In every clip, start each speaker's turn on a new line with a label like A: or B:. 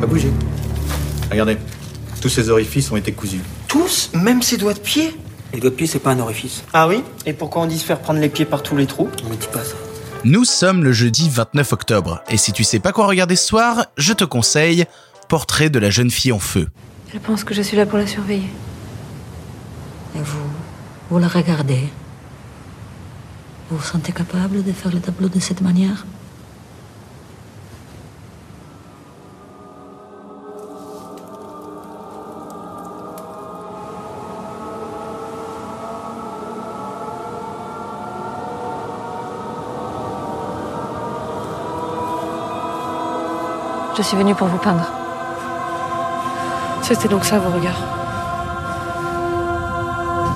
A: Pas bouger. Regardez, tous ces orifices ont été cousus.
B: Tous Même ses doigts de pied
C: Les doigts de pied, c'est pas un orifice.
B: Ah oui Et pourquoi on dit se faire prendre les pieds par tous les trous
C: On me dit pas ça.
D: Nous sommes le jeudi 29 octobre, et si tu sais pas quoi regarder ce soir, je te conseille Portrait de la jeune fille en feu.
E: Elle pense que je suis là pour la surveiller.
F: Et vous, vous la regardez. Vous vous sentez capable de faire le tableau de cette manière?
E: Je suis venue pour vous peindre. C'était donc ça vos regards.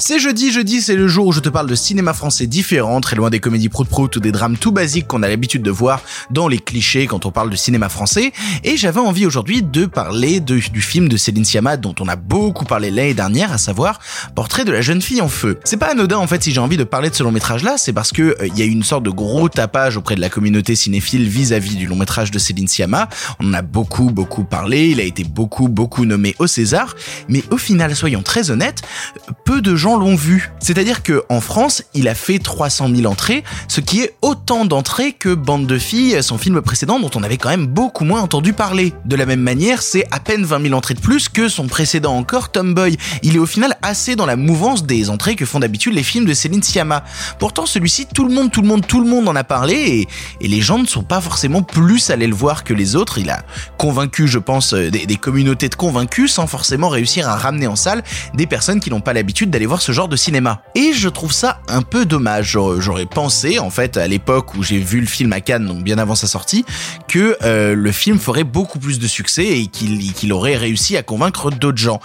D: C'est jeudi, jeudi c'est le jour où je te parle de cinéma français différent, très loin des comédies prout-prout ou des drames tout basiques qu'on a l'habitude de voir dans les clichés quand on parle de cinéma français, et j'avais envie aujourd'hui de parler du film de Céline Sciamma dont on a beaucoup parlé l'année dernière, à savoir Portrait de la jeune fille en feu. C'est pas anodin en fait si j'ai envie de parler de ce long métrage là, c'est parce que il euh, y a eu une sorte de gros tapage auprès de la communauté cinéphile vis-à-vis du long métrage de Céline Sciamma, on en a beaucoup beaucoup parlé, il a été beaucoup beaucoup nommé au César, mais au final, soyons très honnêtes, peu de gens l'ont vu. C'est-à-dire que en France, il a fait 300 000 entrées, ce qui est autant d'entrées que Bande de filles, son film précédent dont on avait quand même beaucoup moins entendu parler. De la même manière, c'est à peine 20 000 entrées de plus que son précédent encore, Tomboy. Il est au final assez dans la mouvance des entrées que font d'habitude les films de Céline Sciamma. Pourtant, celui-ci, tout le monde, tout le monde, tout le monde en a parlé et, les gens ne sont pas forcément plus allés le voir que les autres. Il a convaincu, je pense, des, des communautés de convaincus sans forcément réussir à ramener en salle des personnes qui n'ont pas l'habitude d'aller voir ce genre de cinéma. Et je trouve ça un peu dommage. J'aurais pensé, en fait, à l'époque où j'ai vu le film à Cannes, donc bien avant sa sortie, que euh, le film ferait beaucoup plus de succès et qu'il qu'il aurait réussi à convaincre d'autres gens.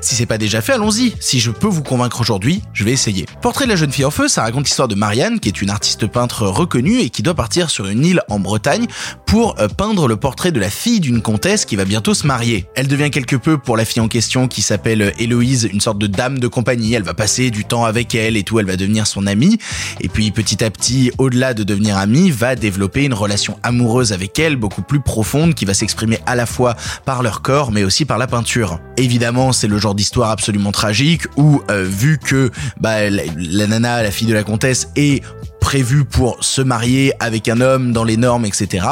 D: Si c'est pas déjà fait, allons-y. Si je peux vous convaincre aujourd'hui, je vais essayer. Portrait de la jeune fille en feu, ça raconte l'histoire de Marianne, qui est une artiste peintre reconnue et qui doit partir sur une île en Bretagne pour euh, peindre le portrait de la fille d'une comtesse qui va bientôt se marier. Elle devient quelque peu pour la fille en question qui s'appelle Héloïse, une sorte de dame de compagnie. Elle va passer du temps avec elle et tout, elle va devenir son amie. Et puis petit à petit, au-delà de devenir amie, va développer une relation amoureuse avec elle, beaucoup plus profonde, qui va s'exprimer à la fois par leur corps, mais aussi par la peinture. Évidemment, c'est le genre d'histoire absolument tragique où, euh, vu que bah, la, la nana, la fille de la comtesse, est prévu pour se marier avec un homme dans les normes, etc.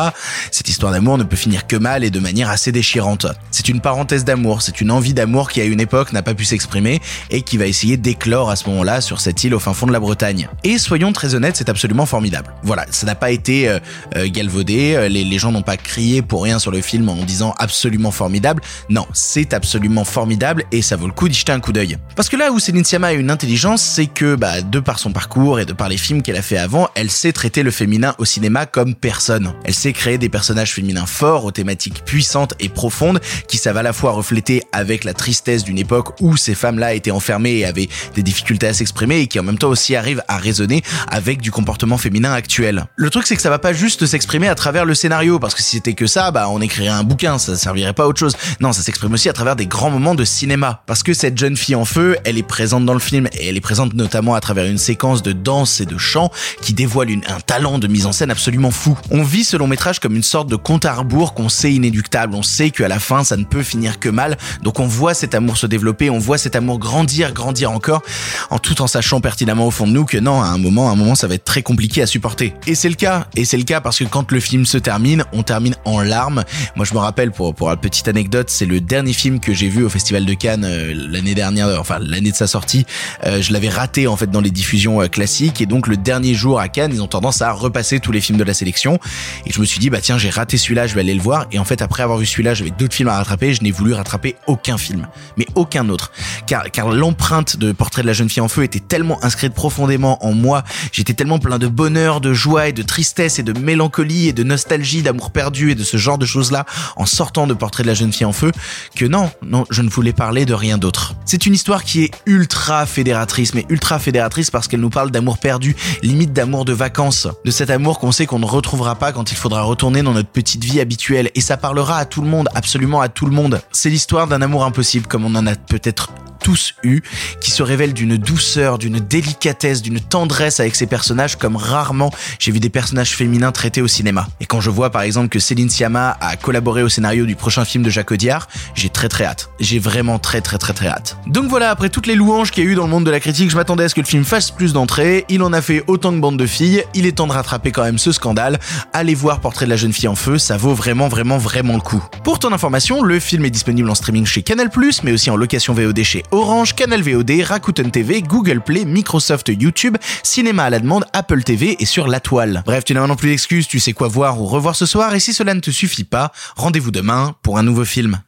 D: Cette histoire d'amour ne peut finir que mal et de manière assez déchirante. C'est une parenthèse d'amour, c'est une envie d'amour qui à une époque n'a pas pu s'exprimer et qui va essayer d'éclore à ce moment-là sur cette île au fin fond de la Bretagne. Et soyons très honnêtes, c'est absolument formidable. Voilà, ça n'a pas été euh, euh, galvaudé, les, les gens n'ont pas crié pour rien sur le film en disant absolument formidable. Non, c'est absolument formidable et ça vaut le coup d'y jeter un coup d'œil. Parce que là où Céline Sciamma a une intelligence, c'est que bah, de par son parcours et de par les films qu'elle a fait avant, elle sait traiter le féminin au cinéma comme personne. Elle sait créer des personnages féminins forts, aux thématiques puissantes et profondes, qui savent à la fois refléter avec la tristesse d'une époque où ces femmes-là étaient enfermées et avaient des difficultés à s'exprimer, et qui en même temps aussi arrivent à raisonner avec du comportement féminin actuel. Le truc c'est que ça va pas juste s'exprimer à travers le scénario, parce que si c'était que ça, bah on écrirait un bouquin, ça servirait pas à autre chose. Non, ça s'exprime aussi à travers des grands moments de cinéma, parce que cette jeune fille en feu, elle est présente dans le film, et elle est présente notamment à travers une séquence de danse et de chant qui dévoile une, un talent de mise en scène absolument fou. On vit ce long métrage comme une sorte de compte à rebours qu'on sait inéluctable, on sait qu'à la fin ça ne peut finir que mal, donc on voit cet amour se développer, on voit cet amour grandir, grandir encore, en tout en sachant pertinemment au fond de nous que non, à un moment, à un moment ça va être très compliqué à supporter. Et c'est le cas, et c'est le cas parce que quand le film se termine, on termine en larmes. Moi je me rappelle pour pour la petite anecdote, c'est le dernier film que j'ai vu au Festival de Cannes euh, l'année dernière, enfin l'année de sa sortie. Euh, je l'avais raté en fait dans les diffusions euh, classiques et donc le dernier jour à Cannes, ils ont tendance à repasser tous les films de la sélection. Et je me suis dit, bah tiens, j'ai raté celui-là, je vais aller le voir. Et en fait, après avoir vu celui-là, j'avais d'autres films à rattraper, je n'ai voulu rattraper aucun film. Mais aucun autre. Car, car l'empreinte de Portrait de la jeune fille en feu était tellement inscrite profondément en moi. J'étais tellement plein de bonheur, de joie et de tristesse et de mélancolie et de nostalgie, d'amour perdu et de ce genre de choses-là en sortant de Portrait de la jeune fille en feu que non, non, je ne voulais parler de rien d'autre. C'est une histoire qui est ultra fédératrice, mais ultra fédératrice parce qu'elle nous parle d'amour perdu, limite d'amour de vacances, de cet amour qu'on sait qu'on ne retrouvera pas quand il faudra retourner dans notre petite vie habituelle. Et ça parlera à tout le monde, absolument à tout le monde. C'est l'histoire d'un amour impossible, comme on en a peut-être tous eu, qui se révèle d'une douceur, d'une délicatesse, d'une tendresse avec ses personnages comme rarement j'ai vu des personnages féminins traités au cinéma. Et quand je vois par exemple que Céline Sciamma a collaboré au scénario du prochain film de Jacques Audiard, j'ai très très hâte. J'ai vraiment très très très très hâte. Donc voilà, après toutes les louanges qu'il y a eu dans le monde de la critique, je m'attendais à ce que le film fasse plus d'entrées. Il en a fait autant que bande de filles. Il est temps de rattraper quand même ce scandale. Allez voir Portrait de la jeune fille en feu, ça vaut vraiment vraiment vraiment le coup. Pour ton information, le film est disponible en streaming chez Canal+, mais aussi en location VOD chez Orange, Canal VOD, Rakuten TV, Google Play, Microsoft YouTube, Cinéma à la demande, Apple TV et sur la toile. Bref, tu n'as non plus d'excuses, tu sais quoi voir ou revoir ce soir et si cela ne te suffit pas, rendez-vous demain pour un nouveau film.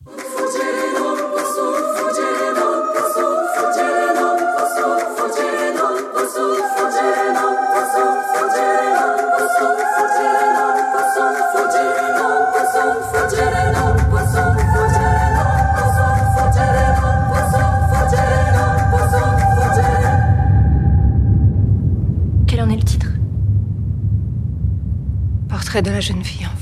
E: Quel en est le titre? Portrait de la jeune fille en